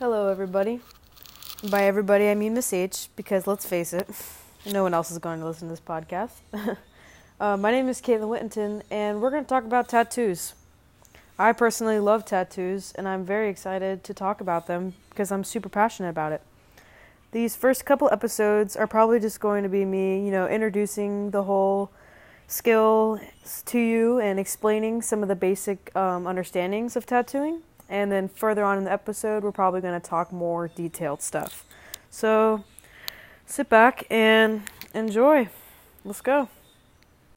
Hello, everybody. By everybody, I mean Miss H, because let's face it, no one else is going to listen to this podcast. uh, my name is Caitlin Whittington, and we're going to talk about tattoos. I personally love tattoos, and I'm very excited to talk about them because I'm super passionate about it. These first couple episodes are probably just going to be me, you know, introducing the whole skill to you and explaining some of the basic um, understandings of tattooing. And then further on in the episode, we're probably going to talk more detailed stuff. So sit back and enjoy. Let's go.